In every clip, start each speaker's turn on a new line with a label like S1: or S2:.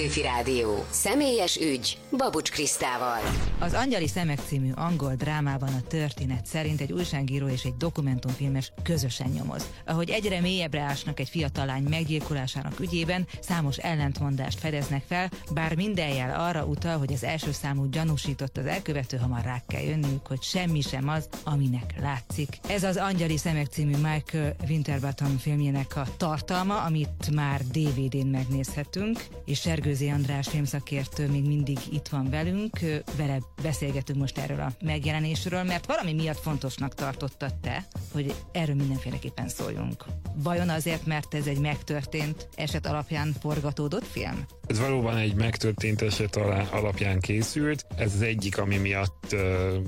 S1: Tőfi Rádió. Személyes ügy Babucs Krisztával.
S2: Az Angyali Szemek című angol drámában a történet szerint egy újságíró és egy dokumentumfilmes közösen nyomoz. Ahogy egyre mélyebbre ásnak egy fiatal lány meggyilkolásának ügyében, számos ellentmondást fedeznek fel, bár minden jel arra utal, hogy az első számú gyanúsított az elkövető hamar rá kell jönniük, hogy semmi sem az, aminek látszik. Ez az Angyali Szemek című Michael Winterbottom filmjének a tartalma, amit már DVD-n megnézhetünk, és Sergő Gergőzi András filmszakértő még mindig itt van velünk, vele beszélgetünk most erről a megjelenésről, mert valami miatt fontosnak tartottad te, hogy erről mindenféleképpen szóljunk. Vajon azért, mert ez egy megtörtént eset alapján forgatódott film?
S3: Ez valóban egy megtörtént eset alapján készült. Ez az egyik, ami miatt uh,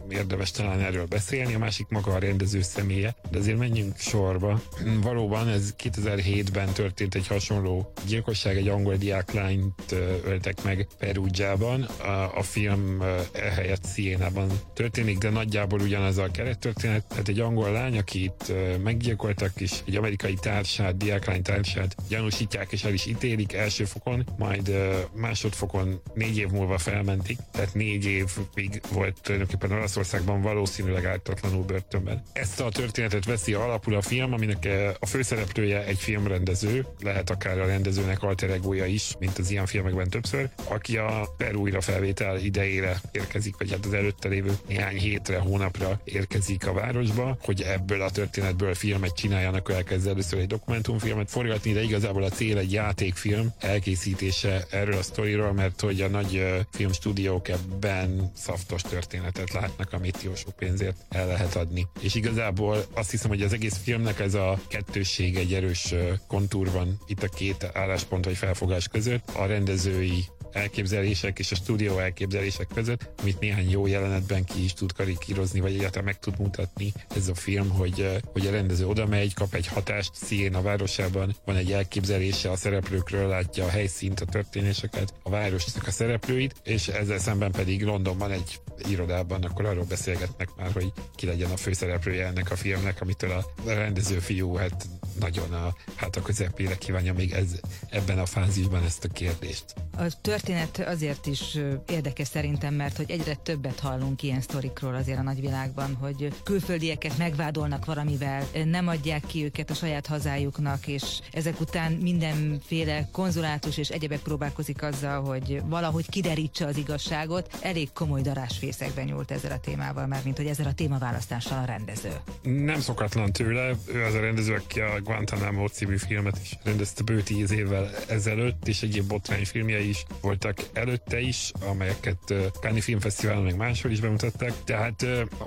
S3: érdemes talán erről beszélni, a másik maga a rendező személye. De azért menjünk sorba. Valóban ez 2007-ben történt egy hasonló gyilkosság, egy angol diáklányt öltek meg Perugiában. A, a film ehelyett Sienában történik, de nagyjából ugyanaz a kerettörténet. Tehát egy angol lány, akit meggyilkoltak, és egy amerikai társát, diáklány társát gyanúsítják, és el is ítélik első fokon, majd másodfokon négy év múlva felmentik, tehát négy évig volt tulajdonképpen Olaszországban valószínűleg ártatlanul börtönben. Ezt a történetet veszi alapul a film, aminek a főszereplője egy filmrendező, lehet akár a rendezőnek alter egója is, mint az ilyen filmekben többször, aki a per újra felvétel idejére érkezik, vagy hát az előtte lévő néhány hétre, hónapra érkezik a városba, hogy ebből a történetből filmet csináljanak, elkezd először egy dokumentumfilmet forgatni, de igazából a cél egy játékfilm elkészítése erről a sztoriról, mert hogy a nagy filmstúdiók ebben szaftos történetet látnak, amit jó sok pénzért el lehet adni. És igazából azt hiszem, hogy az egész filmnek ez a kettősség egy erős kontúr van itt a két álláspont vagy felfogás között. A rendezői elképzelések és a stúdió elképzelések között, amit néhány jó jelenetben ki is tud karikírozni, vagy egyáltalán meg tud mutatni ez a film, hogy, hogy a rendező oda megy, kap egy hatást Szien a városában, van egy elképzelése a szereplőkről, látja a helyszínt, a történéseket, a városnak a szereplőit, és ezzel szemben pedig Londonban egy irodában, akkor arról beszélgetnek már, hogy ki legyen a főszereplője ennek a filmnek, amitől a rendező fiú hát nagyon a, hát a közepére kívánja még ez, ebben a fázisban ezt a kérdést.
S2: A történet azért is érdekes szerintem, mert hogy egyre többet hallunk ilyen sztorikról azért a nagyvilágban, hogy külföldieket megvádolnak valamivel, nem adják ki őket a saját hazájuknak, és ezek után mindenféle konzulátus és egyebek próbálkozik azzal, hogy valahogy kiderítse az igazságot. Elég komoly darásfészekben nyúlt ezzel a témával, már mint hogy ezzel a témaválasztással a rendező.
S3: Nem szokatlan tőle, ő az a rendező, aki a Guantanamo című filmet is rendezte bő tíz évvel ezelőtt, és egyéb botrányfilmjei is voltak előtte is, amelyeket Káni Filmfesztiválon meg máshol is bemutattak. Tehát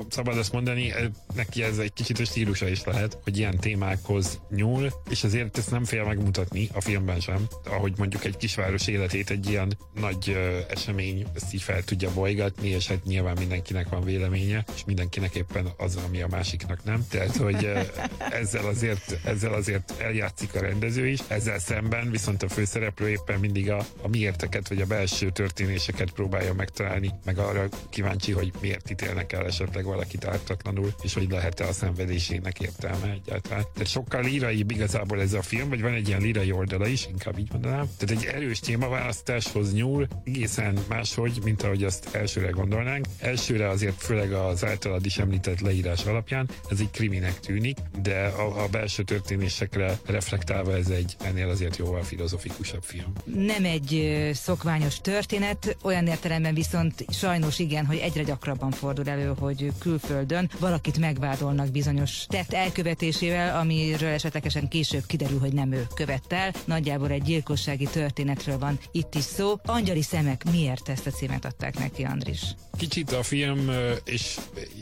S3: szabad azt mondani, neki ez egy kicsit a stílusa is lehet, hogy ilyen témákhoz nyúl, és azért ezt nem fél megmutatni a filmben sem, ahogy mondjuk egy kisváros életét egy ilyen nagy esemény ezt így fel tudja bolygatni, és hát nyilván mindenkinek van véleménye, és mindenkinek éppen az, ami a másiknak nem. Tehát, hogy ezzel azért, ezzel azért eljátszik a rendező is, ezzel szemben viszont a főszereplő éppen mindig a, a miérteket, vagy a belső történéseket próbálja megtalálni, meg arra kíváncsi, hogy miért ítélnek el esetleg valakit ártatlanul, és hogy lehet-e a szenvedésének értelme egyáltalán. Tehát sokkal líraibb igazából ez a film, vagy van egy ilyen lírai oldala is, inkább így mondanám. Tehát egy erős témaválasztáshoz nyúl, egészen máshogy, mint ahogy azt elsőre gondolnánk. Elsőre azért főleg az általad is említett leírás alapján ez egy kriminek tűnik, de a, a belső történésekre reflektálva ez egy ennél azért jóval filozofikusabb film.
S2: Nem egy szokványos történet, olyan értelemben viszont sajnos igen, hogy egyre gyakrabban fordul elő, hogy külföldön valakit megvádolnak bizonyos tett elkövetésével, amiről esetlegesen később kiderül, hogy nem ő követte el. Nagyjából egy gyilkossági történetről van itt is szó. Angyali szemek, miért ezt a címet adták neki, Andris?
S3: Kicsit a film, és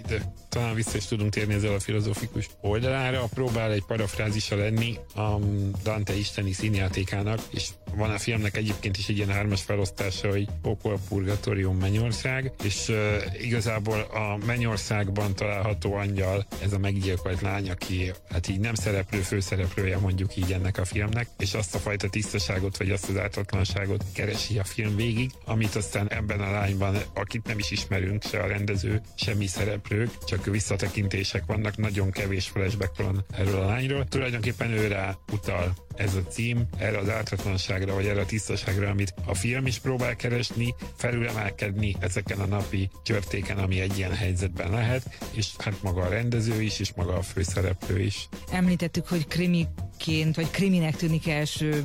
S3: ide talán vissza is tudunk térni ezzel a filozofikus oldalára, próbál egy parafrázisa lenni a Dante isteni színjátékának, és van a filmnek egyébként is egy ilyen hármas felosztása, hogy pokol, purgatórium, mennyország, és uh, igazából a mennyországban található angyal, ez a meggyilkolt lány, aki hát így nem szereplő, főszereplője mondjuk így ennek a filmnek, és azt a fajta tisztaságot, vagy azt az ártatlanságot keresi a film végig, amit aztán ebben a lányban, akit nem is ismerünk, se a rendező, semmi szereplők, csak visszatekintések vannak, nagyon kevés flashback van erről a lányról. Tulajdonképpen őre utal ez a cím, erre az ártatlanság igazságra, vagy erre a tisztaságra, amit a film is próbál keresni, felülemelkedni ezeken a napi csörtéken, ami egy ilyen helyzetben lehet, és hát maga a rendező is, és maga a főszereplő is.
S2: Említettük, hogy krimiként, vagy kriminek tűnik első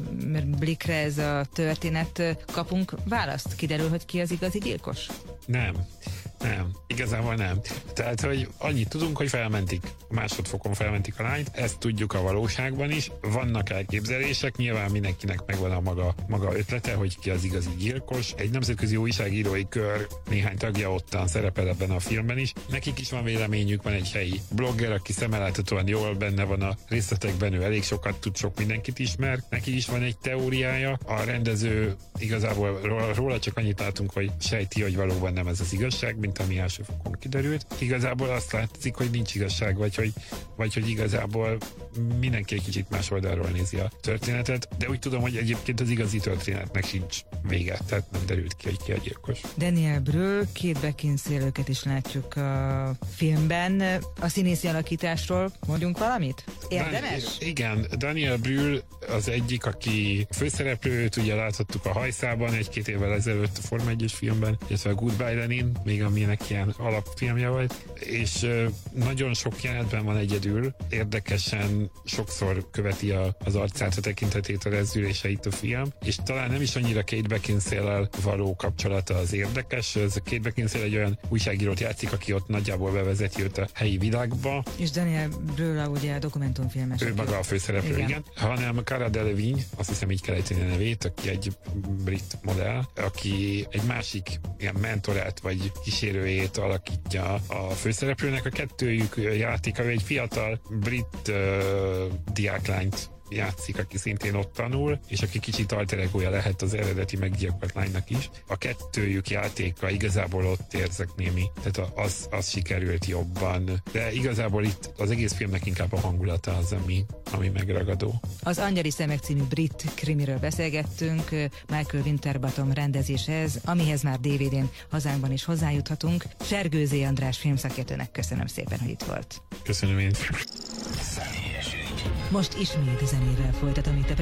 S2: blikre ez a történet. Kapunk választ? Kiderül, hogy ki az igazi gyilkos?
S3: Nem. Nem, igazából nem. Tehát, hogy annyit tudunk, hogy felmentik, másodfokon felmentik a lányt, ezt tudjuk a valóságban is. Vannak elképzelések, nyilván mindenkinek megvan a maga, maga ötlete, hogy ki az igazi gyilkos. Egy nemzetközi újságírói kör néhány tagja ottan szerepel ebben a filmben is. Nekik is van véleményük, van egy helyi blogger, aki szemeláthatóan jól benne van a részletekben, ő elég sokat tud, sok mindenkit ismer. Neki is van egy teóriája. A rendező igazából róla, csak annyit látunk, hogy sejti, hogy valóban nem ez az igazság, mint mint ami első fokon kiderült. Igazából azt látszik, hogy nincs igazság, vagy hogy, vagy hogy igazából mindenki egy kicsit más oldalról nézi a történetet, de úgy tudom, hogy egyébként az igazi történetnek sincs vége, tehát nem derült ki, hogy ki a gyilkos.
S2: Daniel Brühl, két Beckinsale is látjuk a filmben. A színészi alakításról mondjunk valamit? Érdemes?
S3: Dan- igen, Daniel Brühl az egyik, aki főszereplőt ugye láthattuk a hajszában egy-két évvel ezelőtt a Forma 1 filmben, illetve a Goodbye Lenin, még aminek ilyen alapfilmje volt, és nagyon sok jelenetben van egyedül, érdekesen sokszor követi a, az arcát, a tekintetét, a rezdüléseit a film, és talán nem is annyira Kate beckinsale való kapcsolata az érdekes, ez Kate Beckinsale egy olyan újságírót játszik, aki ott nagyjából bevezeti őt a helyi világba.
S2: És Daniel Brühl ugye a dokumentumfilmes.
S3: Ő maga a főszereplő, igen. igen. hanem Cara Delevingne, azt hiszem így kell ejteni a nevét, aki egy brit modell, aki egy másik ilyen mentorát vagy kísérőjét alakítja a főszereplőnek. A kettőjük játéka, egy fiatal brit uh, diáklányt játszik, aki szintén ott tanul, és aki kicsit alteregója lehet az eredeti meggyilkolt lánynak is. A kettőjük játéka igazából ott érzek némi, tehát az, az sikerült jobban. De igazából itt az egész filmnek inkább a hangulata az, ami, ami megragadó.
S2: Az Angyali Szemek című brit krimiről beszélgettünk, Michael Winterbottom rendezéshez, amihez már DVD-n hazánkban is hozzájuthatunk. Sergőzé András filmszakértőnek köszönöm szépen, hogy itt volt.
S3: Köszönöm én.
S2: Most ismét zenével folytatom itt a